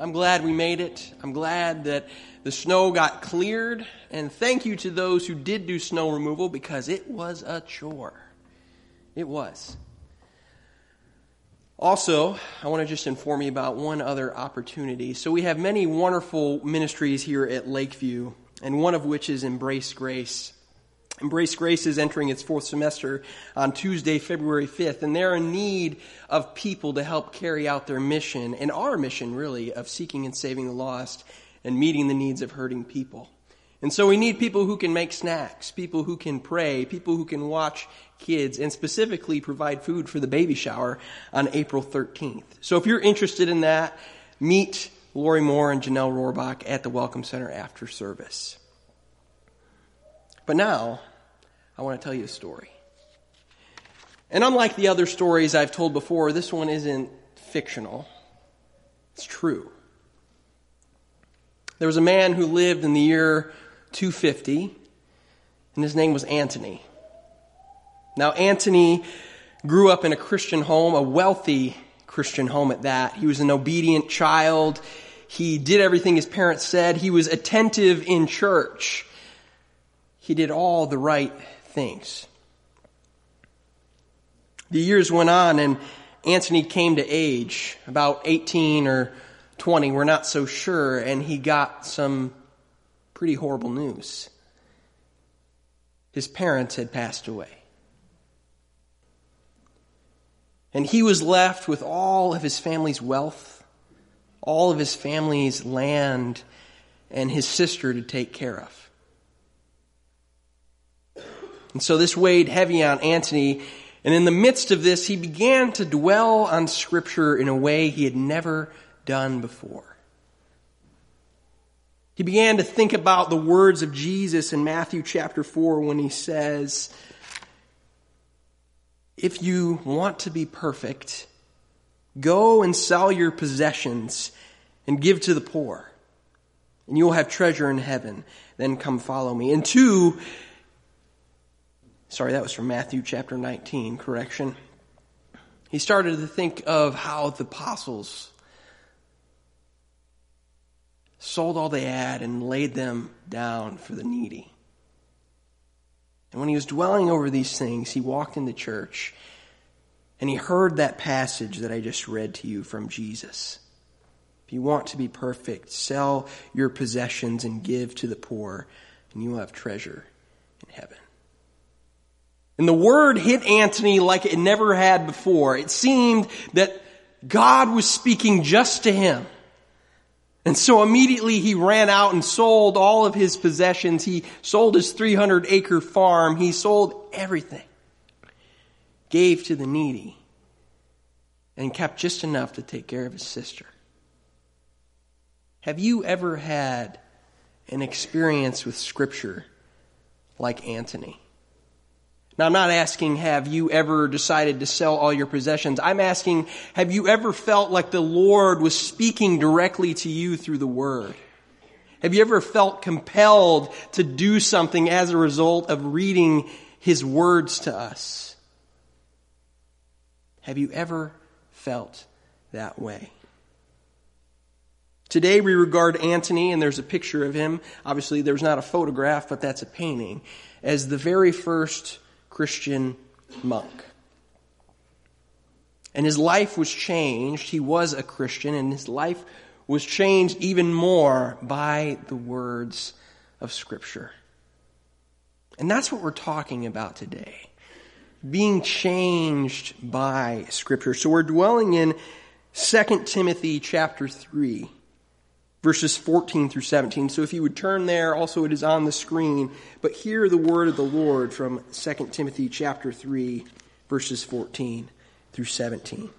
I'm glad we made it. I'm glad that the snow got cleared. And thank you to those who did do snow removal because it was a chore. It was. Also, I want to just inform you about one other opportunity. So, we have many wonderful ministries here at Lakeview, and one of which is Embrace Grace. Embrace Grace is entering its fourth semester on Tuesday, February 5th, and they're in need of people to help carry out their mission, and our mission, really, of seeking and saving the lost and meeting the needs of hurting people. And so we need people who can make snacks, people who can pray, people who can watch kids, and specifically provide food for the baby shower on April 13th. So if you're interested in that, meet Lori Moore and Janelle Rohrbach at the Welcome Center after service. But now, I want to tell you a story. And unlike the other stories I've told before, this one isn't fictional. It's true. There was a man who lived in the year 250, and his name was Antony. Now, Antony grew up in a Christian home, a wealthy Christian home at that. He was an obedient child. He did everything his parents said. He was attentive in church. He did all the right things. The years went on and Antony came to age, about 18 or 20, we're not so sure, and he got some pretty horrible news. His parents had passed away. And he was left with all of his family's wealth, all of his family's land, and his sister to take care of. And so this weighed heavy on Antony. And in the midst of this, he began to dwell on Scripture in a way he had never done before. He began to think about the words of Jesus in Matthew chapter 4 when he says, If you want to be perfect, go and sell your possessions and give to the poor, and you will have treasure in heaven. Then come follow me. And two, sorry, that was from Matthew chapter 19, correction. He started to think of how the apostles sold all they had and laid them down for the needy. And when he was dwelling over these things, he walked into church and he heard that passage that I just read to you from Jesus. If you want to be perfect, sell your possessions and give to the poor, and you will have treasure in heaven. And the word hit Antony like it never had before. It seemed that God was speaking just to him. And so immediately he ran out and sold all of his possessions. He sold his 300 acre farm. He sold everything. Gave to the needy. And kept just enough to take care of his sister. Have you ever had an experience with Scripture like Antony? Now, I'm not asking, have you ever decided to sell all your possessions? I'm asking, have you ever felt like the Lord was speaking directly to you through the Word? Have you ever felt compelled to do something as a result of reading His words to us? Have you ever felt that way? Today we regard Antony, and there's a picture of him. Obviously, there's not a photograph, but that's a painting, as the very first Christian monk. And his life was changed. He was a Christian, and his life was changed even more by the words of Scripture. And that's what we're talking about today. Being changed by Scripture. So we're dwelling in 2 Timothy chapter 3 verses 14 through 17. So if you would turn there, also it is on the screen. But hear the word of the Lord from 2 Timothy chapter 3, verses 14 through 17.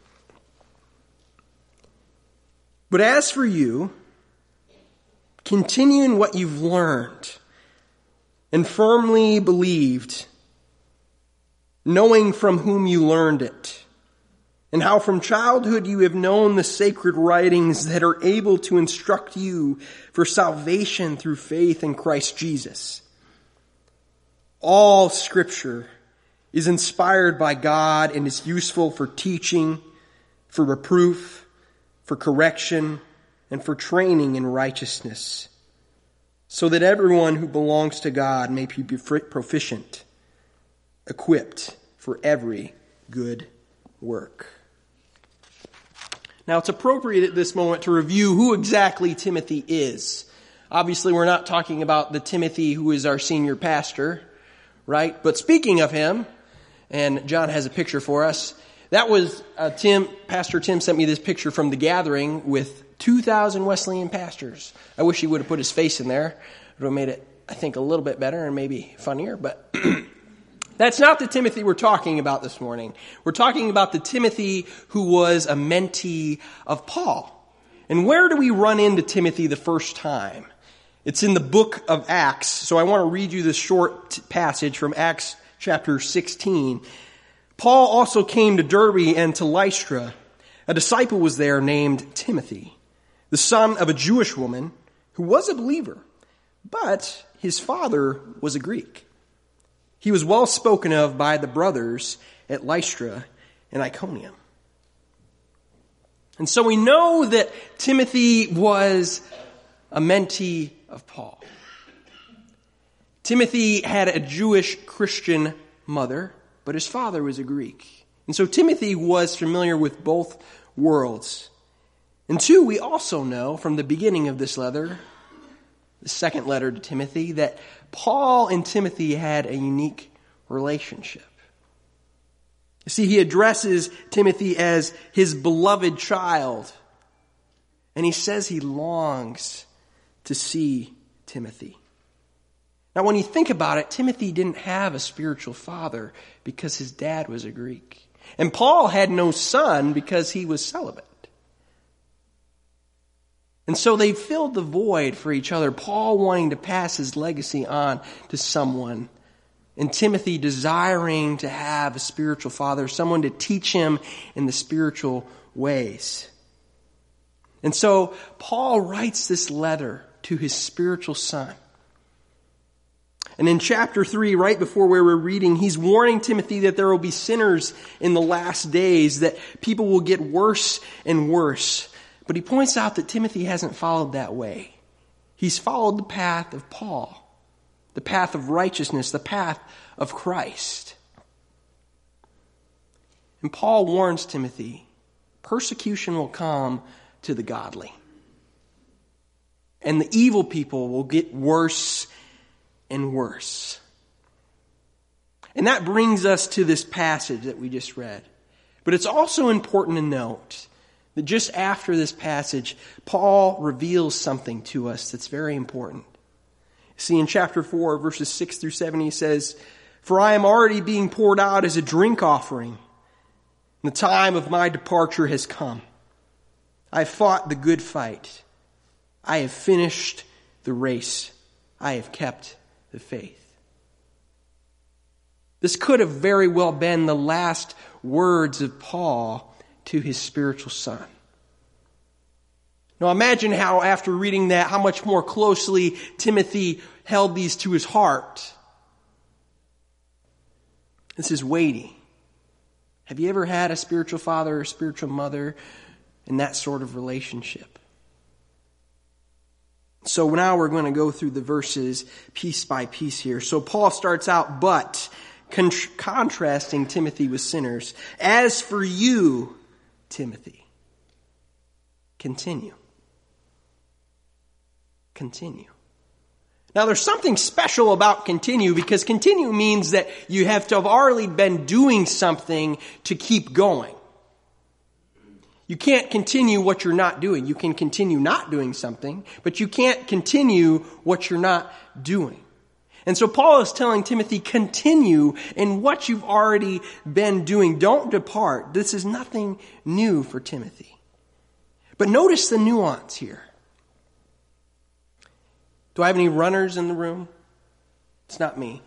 But as for you, continue in what you've learned and firmly believed, knowing from whom you learned it and how from childhood you have known the sacred writings that are able to instruct you for salvation through faith in Christ Jesus. All scripture is inspired by God and is useful for teaching, for reproof, for correction, and for training in righteousness, so that everyone who belongs to God may be proficient, equipped for every good work. Now, it's appropriate at this moment to review who exactly Timothy is. Obviously, we're not talking about the Timothy who is our senior pastor, right? But speaking of him, and John has a picture for us, that was uh, Tim, Pastor Tim sent me this picture from the gathering with 2,000 Wesleyan pastors. I wish he would have put his face in there. It would have made it, I think, a little bit better and maybe funnier, but That's not the Timothy we're talking about this morning. We're talking about the Timothy who was a mentee of Paul. And where do we run into Timothy the first time? It's in the book of Acts. So I want to read you this short passage from Acts chapter 16. Paul also came to Derbe and to Lystra. A disciple was there named Timothy, the son of a Jewish woman who was a believer, but his father was a Greek. He was well spoken of by the brothers at Lystra and Iconium. And so we know that Timothy was a mentee of Paul. Timothy had a Jewish Christian mother, but his father was a Greek. And so Timothy was familiar with both worlds. And two, we also know from the beginning of this letter the second letter to Timothy, that Paul and Timothy had a unique relationship. You see, he addresses Timothy as his beloved child, and he says he longs to see Timothy. Now, when you think about it, Timothy didn't have a spiritual father because his dad was a Greek. And Paul had no son because he was celibate. And so they filled the void for each other, Paul wanting to pass his legacy on to someone, and Timothy desiring to have a spiritual father, someone to teach him in the spiritual ways. And so Paul writes this letter to his spiritual son. And in chapter 3, right before where we're reading, he's warning Timothy that there will be sinners in the last days, that people will get worse and worse. But he points out that Timothy hasn't followed that way. He's followed the path of Paul, the path of righteousness, the path of Christ. And Paul warns Timothy persecution will come to the godly. And the evil people will get worse and worse. And that brings us to this passage that we just read. But it's also important to note that just after this passage, Paul reveals something to us that's very important. See, in chapter 4, verses 6 through 7, he says, For I am already being poured out as a drink offering. The time of my departure has come. I have fought the good fight. I have finished the race. I have kept the faith. This could have very well been the last words of Paul to his spiritual son. Now imagine how after reading that, how much more closely Timothy held these to his heart. This is weighty. Have you ever had a spiritual father or spiritual mother in that sort of relationship? So now we're going to go through the verses piece by piece here. So Paul starts out, but contrasting Timothy with sinners. As for you, Timothy. Continue. Continue. Now there's something special about continue because continue means that you have to have already been doing something to keep going. You can't continue what you're not doing. You can continue not doing something, but you can't continue what you're not doing. And so Paul is telling Timothy, continue in what you've already been doing. Don't depart. This is nothing new for Timothy. But notice the nuance here. Do I have any runners in the room? It's not me.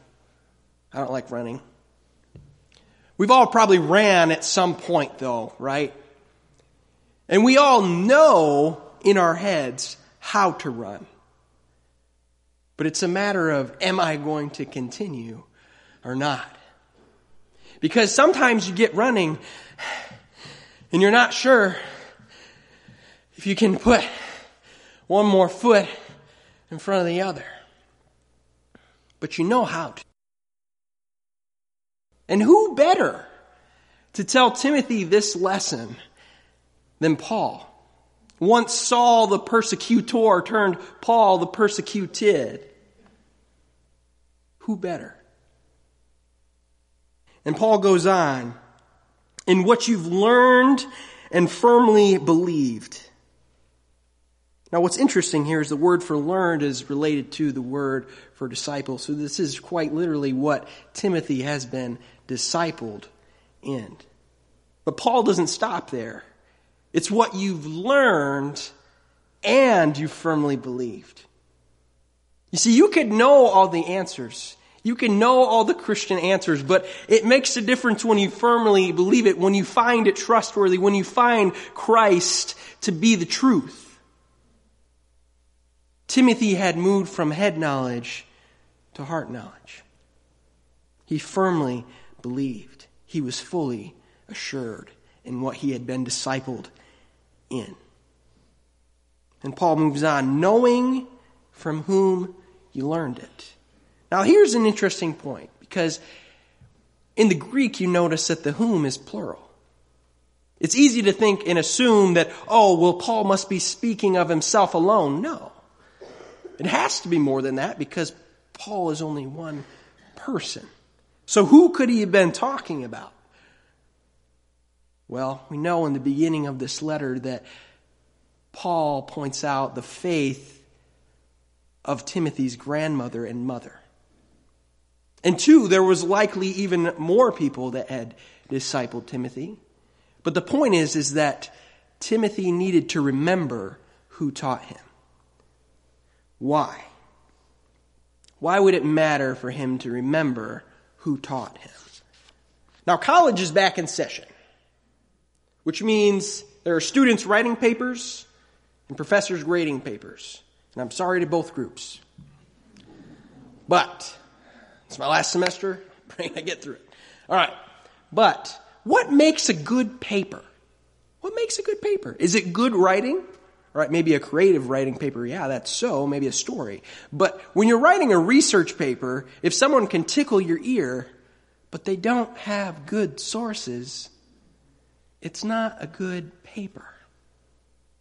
I don't like running. We've all probably ran at some point though, right? And we all know in our heads how to run. But it's a matter of, am I going to continue or not? Because sometimes you get running and you're not sure if you can put one more foot in front of the other. But you know how to. And who better to tell Timothy this lesson than Paul? Once Saul the persecutor turned Paul the persecuted. Who better? And Paul goes on, in what you've learned and firmly believed. Now, what's interesting here is the word for learned is related to the word for disciple. So, this is quite literally what Timothy has been discipled in. But Paul doesn't stop there. It's what you've learned and you firmly believed. You see, you could know all the answers. You can know all the Christian answers, but it makes a difference when you firmly believe it, when you find it trustworthy, when you find Christ to be the truth. Timothy had moved from head knowledge to heart knowledge. He firmly believed. He was fully assured in what he had been discipled in. And Paul moves on, knowing from whom you learned it. Now, here's an interesting point because in the Greek, you notice that the whom is plural. It's easy to think and assume that, oh, well, Paul must be speaking of himself alone. No. It has to be more than that because Paul is only one person. So who could he have been talking about? Well, we know in the beginning of this letter that Paul points out the faith of Timothy's grandmother and mother. And two, there was likely even more people that had discipled Timothy. But the point is, is that Timothy needed to remember who taught him. Why? Why would it matter for him to remember who taught him? Now, college is back in session which means there are students writing papers and professors grading papers. And I'm sorry to both groups. But it's my last semester. Praying I get through it. All right. But what makes a good paper? What makes a good paper? Is it good writing? All right, maybe a creative writing paper. Yeah, that's so. Maybe a story. But when you're writing a research paper, if someone can tickle your ear, but they don't have good sources, it's not a good paper.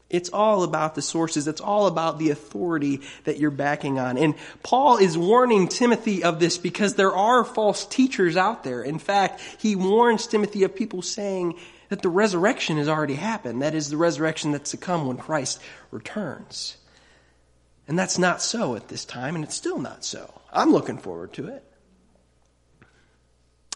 It's all about the sources. It's all about the authority that you're backing on. And Paul is warning Timothy of this because there are false teachers out there. In fact, he warns Timothy of people saying that the resurrection has already happened. That is the resurrection that's to come when Christ returns. And that's not so at this time, and it's still not so. I'm looking forward to it.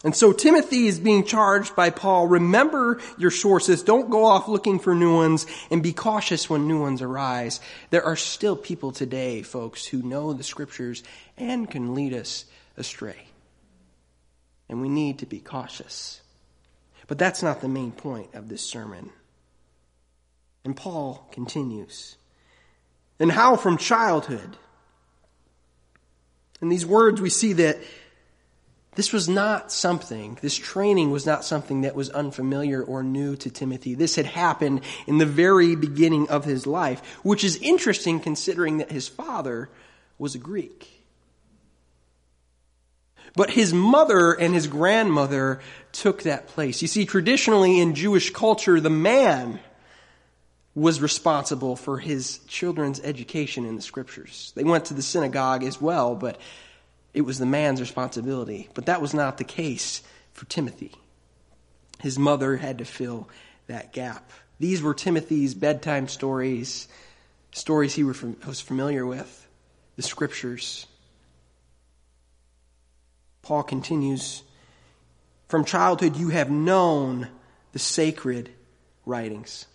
And so Timothy is being charged by Paul, remember your sources, don't go off looking for new ones, and be cautious when new ones arise. There are still people today, folks, who know the scriptures and can lead us astray. And we need to be cautious. But that's not the main point of this sermon. And Paul continues. And how from childhood? In these words, we see that this was not something, this training was not something that was unfamiliar or new to Timothy. This had happened in the very beginning of his life, which is interesting considering that his father was a Greek. But his mother and his grandmother took that place. You see, traditionally in Jewish culture, the man was responsible for his children's education in the scriptures. They went to the synagogue as well, but it was the man's responsibility. But that was not the case for Timothy. His mother had to fill that gap. These were Timothy's bedtime stories, stories he was familiar with, the scriptures. Paul continues From childhood, you have known the sacred writings.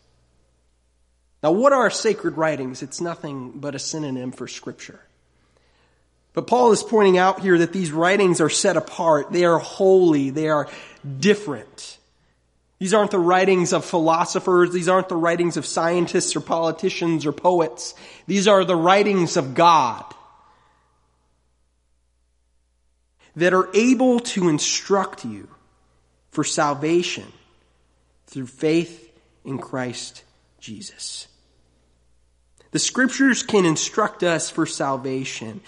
Now, what are sacred writings? It's nothing but a synonym for scripture. But Paul is pointing out here that these writings are set apart. They are holy. They are different. These aren't the writings of philosophers. These aren't the writings of scientists or politicians or poets. These are the writings of God that are able to instruct you for salvation through faith in Christ Jesus. The scriptures can instruct us for salvation.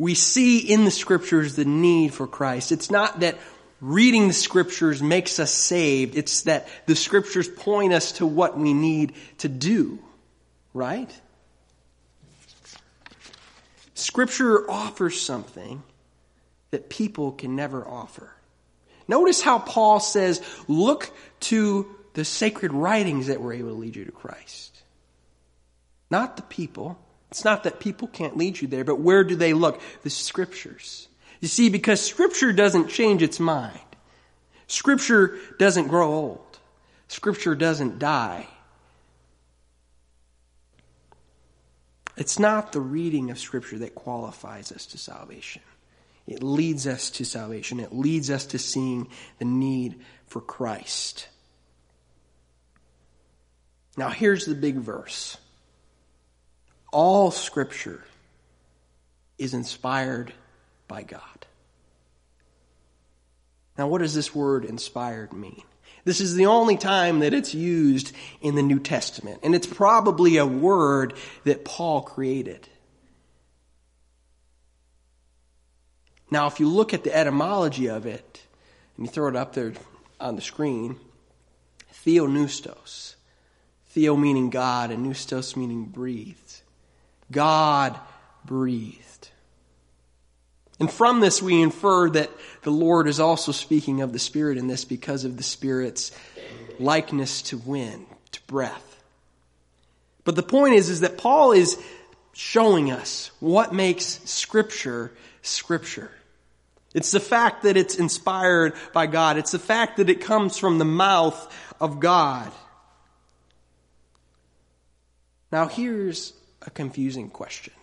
We see in the scriptures the need for Christ. It's not that reading the scriptures makes us saved. It's that the scriptures point us to what we need to do. Right? Scripture offers something that people can never offer. Notice how Paul says, look to the sacred writings that were able to lead you to Christ. Not the people. It's not that people can't lead you there, but where do they look? The scriptures. You see, because scripture doesn't change its mind. Scripture doesn't grow old. Scripture doesn't die. It's not the reading of Scripture that qualifies us to salvation. It leads us to salvation. It leads us to seeing the need for Christ. Now, here's the big verse all Scripture is inspired by God. Now, what does this word inspired mean? This is the only time that it's used in the New Testament. And it's probably a word that Paul created. Now, if you look at the etymology of it, and you throw it up there on the screen, theopneustos. Theo meaning God, and pneustos meaning breathed. God breathed. And from this, we infer that the Lord is also speaking of the Spirit in this because of the Spirit's likeness to wind, to breath. But the point is, is that Paul is showing us what makes Scripture Scripture. It's the fact that it's inspired by God. It's the fact that it comes from the mouth of God. Now, here's a confusing question.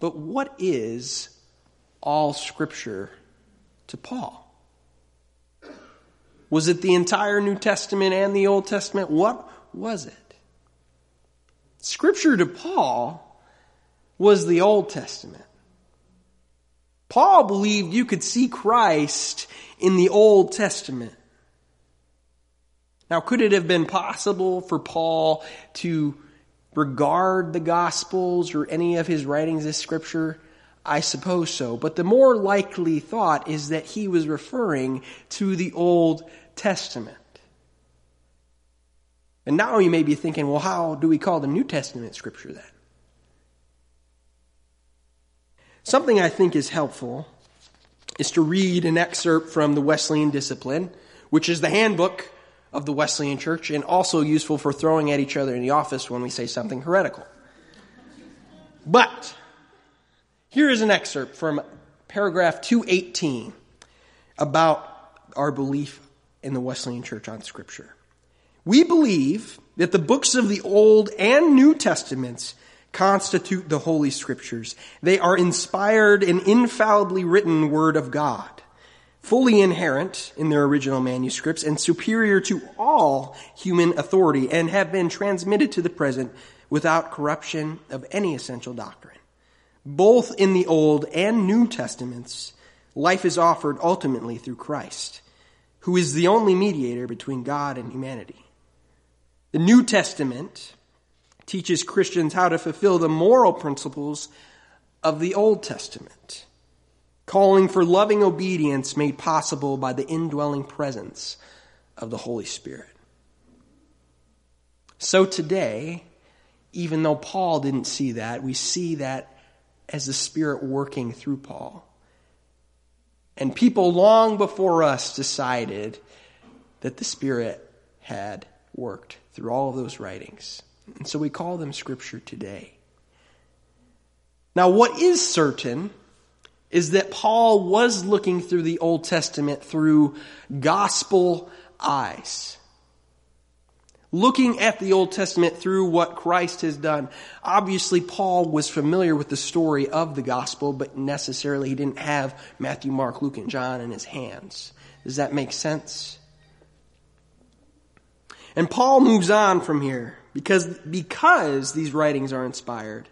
But what is all scripture to Paul? Was it the entire New Testament and the Old Testament? What was it? Scripture to Paul was the Old Testament. Paul believed you could see Christ in the Old Testament. Now, could it have been possible for Paul to regard the Gospels or any of his writings as Scripture? I suppose so. But the more likely thought is that he was referring to the Old Testament. And now you may be thinking, well, how do we call the New Testament Scripture then? Something I think is helpful is to read an excerpt from the Wesleyan Discipline, which is the handbook of the Wesleyan Church and also useful for throwing at each other in the office when we say something heretical. But here is an excerpt from paragraph 218 about our belief in the Wesleyan Church on Scripture. We believe that the books of the Old and New Testaments constitute the Holy Scriptures. They are inspired and infallibly written Word of God, fully inherent in their original manuscripts and superior to all human authority, and have been transmitted to the present without corruption of any essential doctrine. Both in the Old and New Testaments, life is offered ultimately through Christ, who is the only mediator between God and humanity. The New Testament teaches Christians how to fulfill the moral principles of the Old Testament, calling for loving obedience made possible by the indwelling presence of the Holy Spirit. So today, even though Paul didn't see that, we see that as the Spirit working through Paul. And people long before us decided that the Spirit had worked through all of those writings. And so we call them Scripture today. Now, what is certain is that Paul was looking through the Old Testament through gospel eyes looking at the Old Testament through what Christ has done. Obviously, Paul was familiar with the story of the gospel, but necessarily he didn't have Matthew, Mark, Luke, and John in his hands. Does that make sense? And Paul moves on from here because, because these writings are inspired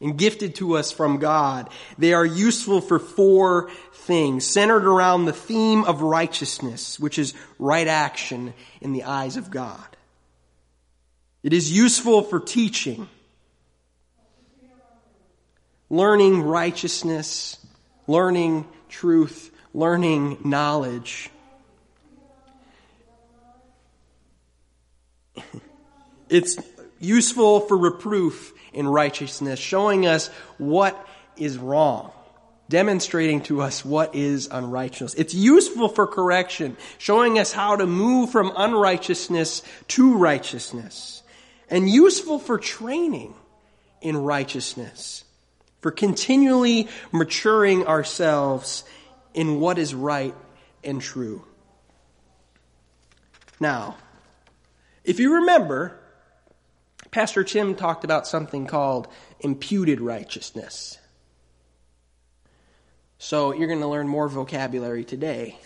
and gifted to us from God. They are useful for four things centered around the theme of righteousness, which is right action in the eyes of God. It is useful for teaching. learning righteousness, learning truth, learning knowledge. It's useful for reproof in righteousness, showing us what is wrong, demonstrating to us what is unrighteousness. It's useful for correction, showing us how to move from unrighteousness to righteousness, and useful for training in righteousness, for continually maturing ourselves in what is right and true. Now, if you remember, Pastor Tim talked about something called imputed righteousness. So you're going to learn more vocabulary today.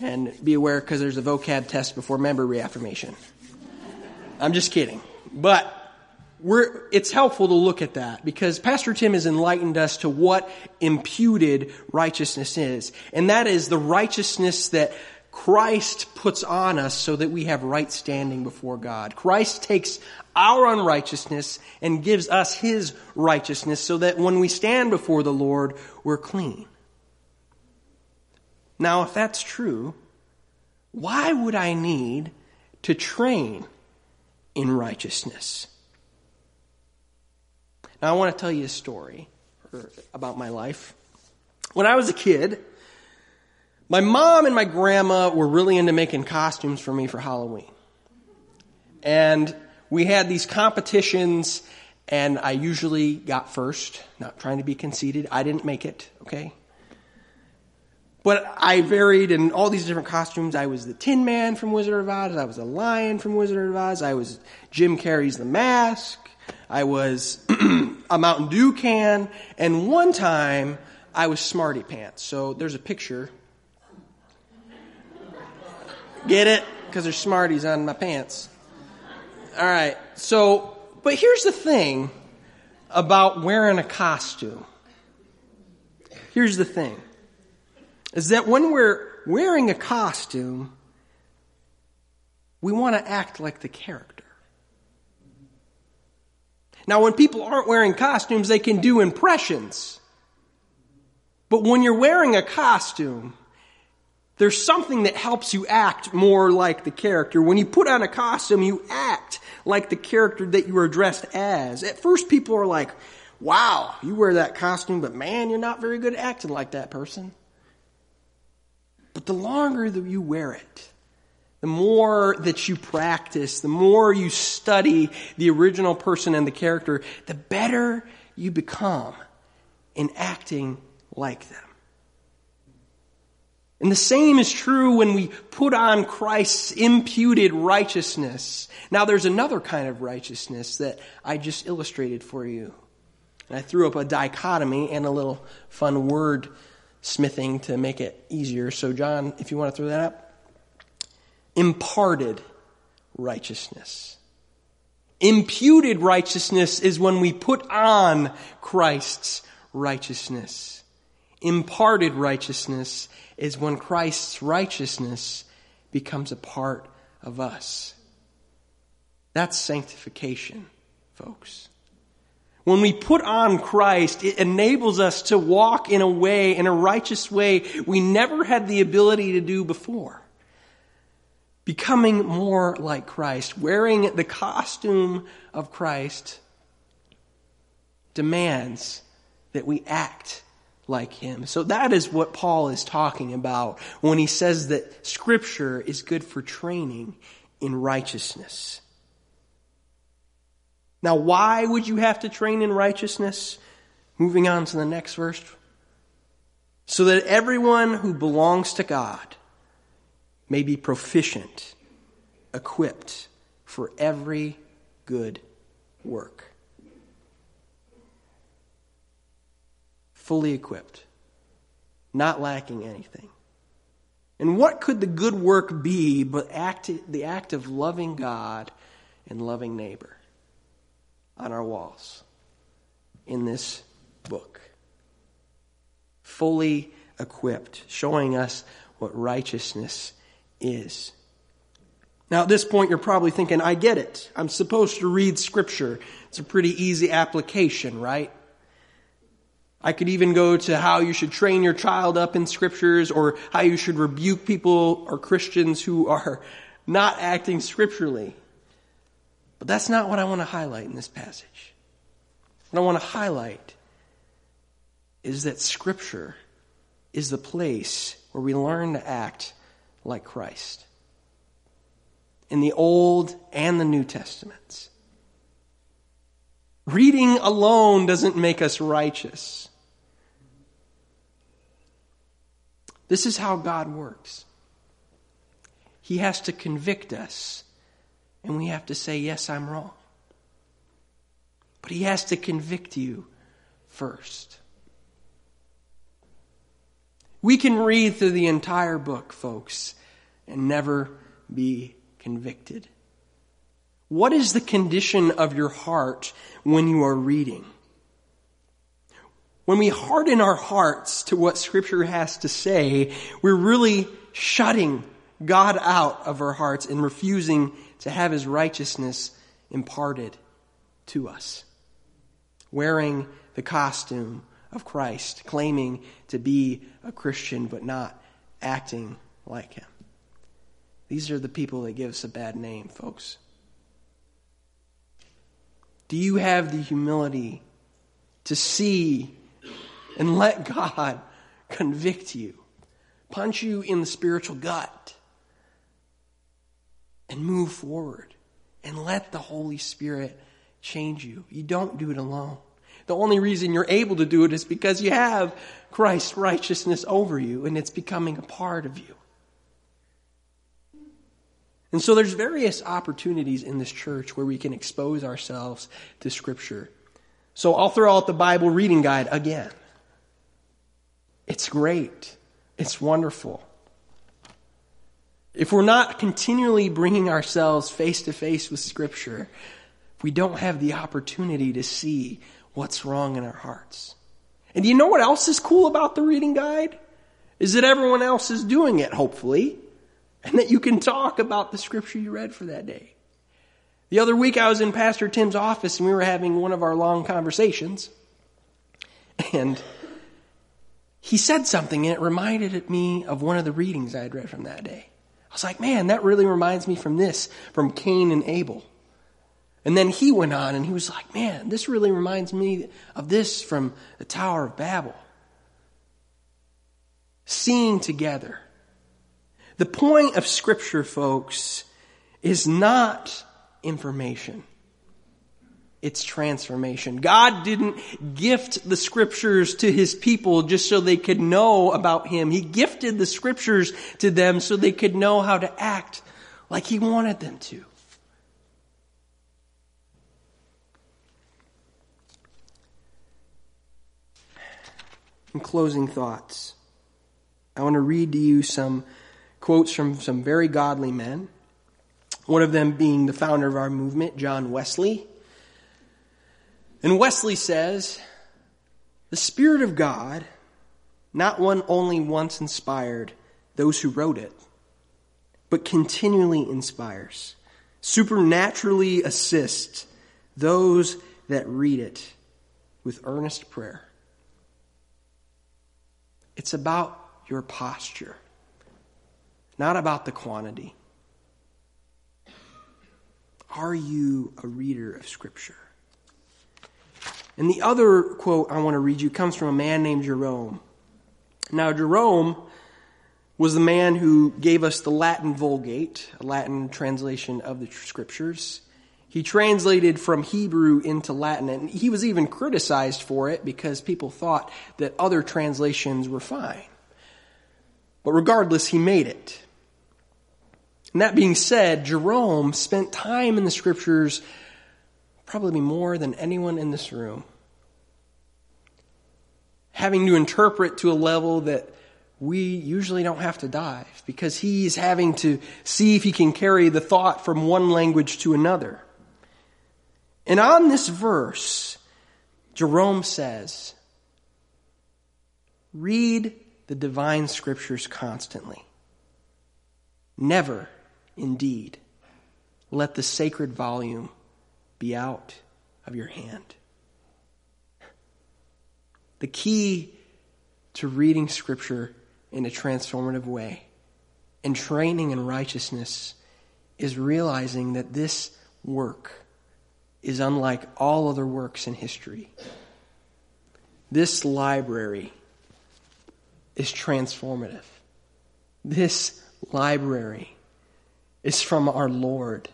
And be aware because there's a vocab test before member reaffirmation. I'm just kidding. But we're, it's helpful to look at that because Pastor Tim has enlightened us to what imputed righteousness is. And that is the righteousness that Christ puts on us so that we have right standing before God. Christ takes our unrighteousness and gives us his righteousness so that when we stand before the Lord, we're clean. Now, if that's true, why would I need to train in righteousness? Now, I want to tell you a story about my life. When I was a kid, my mom and my grandma were really into making costumes for me for Halloween. And we had these competitions, and I usually got first, not trying to be conceited. I didn't make it, okay? But I varied in all these different costumes. I was the Tin Man from Wizard of Oz. I was the Lion from Wizard of Oz. I was Jim Carrey's The Mask. I was a Mountain Dew can. And one time, I was Smarty Pants. So there's a picture. Get it? Because there's Smarties on my pants. All right. So, but here's the thing about wearing a costume. Here's the thing is that when we're wearing a costume, we want to act like the character. Now, when people aren't wearing costumes, they can do impressions. But when you're wearing a costume, there's something that helps you act more like the character. When you put on a costume, you act like the character that you are dressed as. At first, people are like, wow, you wear that costume, but man, you're not very good at acting like that person. But the longer that you wear it, the more that you practice, the more you study the original person and the character, the better you become in acting like them. And the same is true when we put on Christ's imputed righteousness. Now there's another kind of righteousness that I just illustrated for you. And I threw up a dichotomy and a little fun word smithing to make it easier. So, John, if you want to throw that up. Imparted righteousness. Imputed righteousness is when we put on Christ's righteousness. Imparted righteousness is when Christ's righteousness becomes a part of us. That's sanctification, folks. When we put on Christ, it enables us to walk in a way, in a righteous way, we never had the ability to do before. Becoming more like Christ, wearing the costume of Christ demands that we act like him. So that is what Paul is talking about when he says that scripture is good for training in righteousness. Now, why would you have to train in righteousness? Moving on to the next verse. So that everyone who belongs to God may be proficient, equipped for every good work. Fully equipped, not lacking anything. And what could the good work be but act, the act of loving God and loving neighbor? on our walls in this book. Fully equipped, showing us what righteousness is. Now, at this point, you're probably thinking, I get it. I'm supposed to read Scripture. It's a pretty easy application, right? I could even go to how you should train your child up in scriptures or how you should rebuke people or Christians who are not acting scripturally. But that's not what I want to highlight in this passage. What I want to highlight is that scripture is the place where we learn to act like Christ. In the Old and the New Testaments. Reading alone doesn't make us righteous. This is how God works. He has to convict us, and we have to say, Yes, I'm wrong. But He has to convict you first. We can read through the entire book, folks, and never be convicted. What is the condition of your heart when you are reading? When we harden our hearts to what Scripture has to say, we're really shutting God out of our hearts and refusing to have His righteousness imparted to us. Wearing the costume of Christ, claiming to be a Christian but not acting like Him. These are the people that give us a bad name, folks. Do you have the humility to see and let God convict you, punch you in the spiritual gut, and move forward and let the Holy Spirit change you. You don't do it alone. The only reason you're able to do it is because you have Christ's righteousness over you and it's becoming a part of you. And so there's various opportunities in this church where we can expose ourselves to scripture. So I'll throw out the Bible reading guide again. It's great. It's wonderful. If we're not continually bringing ourselves face to face with Scripture, we don't have the opportunity to see what's wrong in our hearts. And you know what else is cool about the reading guide? Is that everyone else is doing it, hopefully, and that you can talk about the Scripture you read for that day. The other week I was in Pastor Tim's office and we were having one of our long conversations. And he said something and it reminded me of one of the readings I had read from that day. I was like, man, that really reminds me from this, from Cain and Abel. And then he went on and he was like, man, this really reminds me of this from the Tower of Babel. Seeing together. The point of Scripture, folks, is not information its transformation. God didn't gift the scriptures to his people just so they could know about him. He gifted the scriptures to them so they could know how to act like he wanted them to. In closing thoughts, I want to read to you some quotes from some very godly men. One of them being the founder of our movement, John Wesley. And Wesley says, the Spirit of God not one only once inspired those who wrote it, but continually inspires, supernaturally assists those that read it with earnest prayer. It's about your posture, not about the quantity. Are you a reader of Scripture? And the other quote I want to read you comes from a man named Jerome. Now, Jerome was the man who gave us the Latin Vulgate, a Latin translation of the scriptures. He translated from Hebrew into Latin, and he was even criticized for it because people thought that other translations were fine. But regardless, he made it. And that being said, Jerome spent time in the scriptures probably more than anyone in this room. Having to interpret to a level that we usually don't have to dive because he's having to see if he can carry the thought from one language to another. And on this verse, Jerome says, read the divine scriptures constantly. Never, indeed, let the sacred volume be out of your hand. The key to reading Scripture in a transformative way and training in righteousness is realizing that this work is unlike all other works in history. This library is transformative. This library is from our Lord,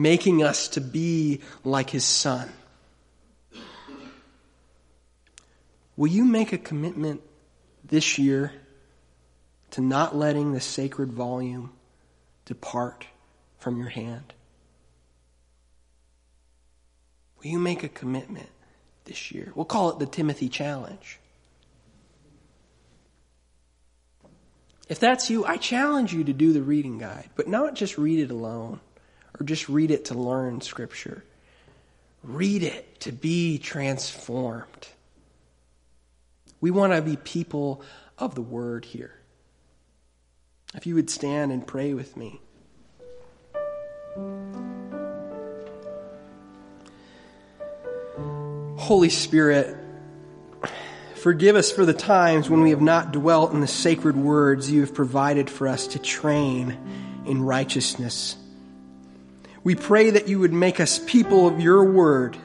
making us to be like His Son. Will you make a commitment this year to not letting the sacred volume depart from your hand? Will you make a commitment this year? We'll call it the Timothy Challenge. If that's you, I challenge you to do the reading guide, but not just read it alone or just read it to learn Scripture. Read it to be transformed. We want to be people of the Word here. If you would stand and pray with me. Holy Spirit, forgive us for the times when we have not dwelt in the sacred words you have provided for us to train in righteousness. We pray that you would make us people of your word,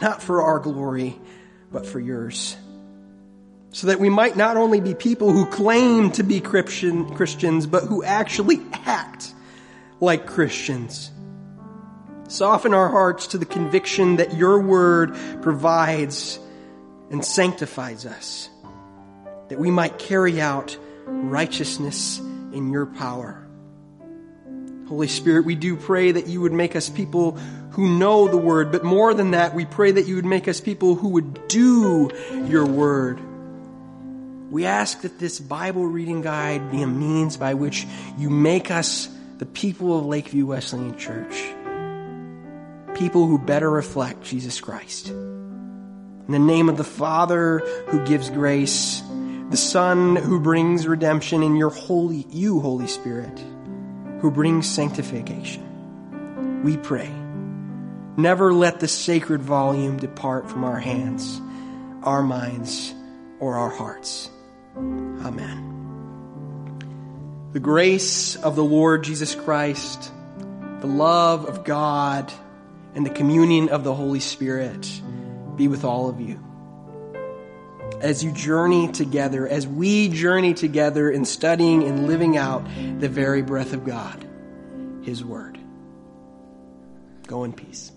not for our glory, but for yours. So that we might not only be people who claim to be Christian, Christians, but who actually act like Christians. Soften our hearts to the conviction that your word provides and sanctifies us, that we might carry out righteousness in your power. Holy Spirit, we do pray that you would make us people who know the word, but more than that, we pray that you would make us people who would do your word. We ask that this Bible reading guide be a means by which you make us the people of Lakeview Wesleyan Church people who better reflect Jesus Christ. In the name of the Father who gives grace, the Son who brings redemption, and your holy, you, Holy Spirit, who brings sanctification. We pray. Never let the sacred volume depart from our hands, our minds, or our hearts. Amen. The grace of the Lord Jesus Christ, the love of God, and the communion of the Holy Spirit be with all of you. As you journey together, as we journey together in studying and living out the very breath of God, His Word. Go in peace.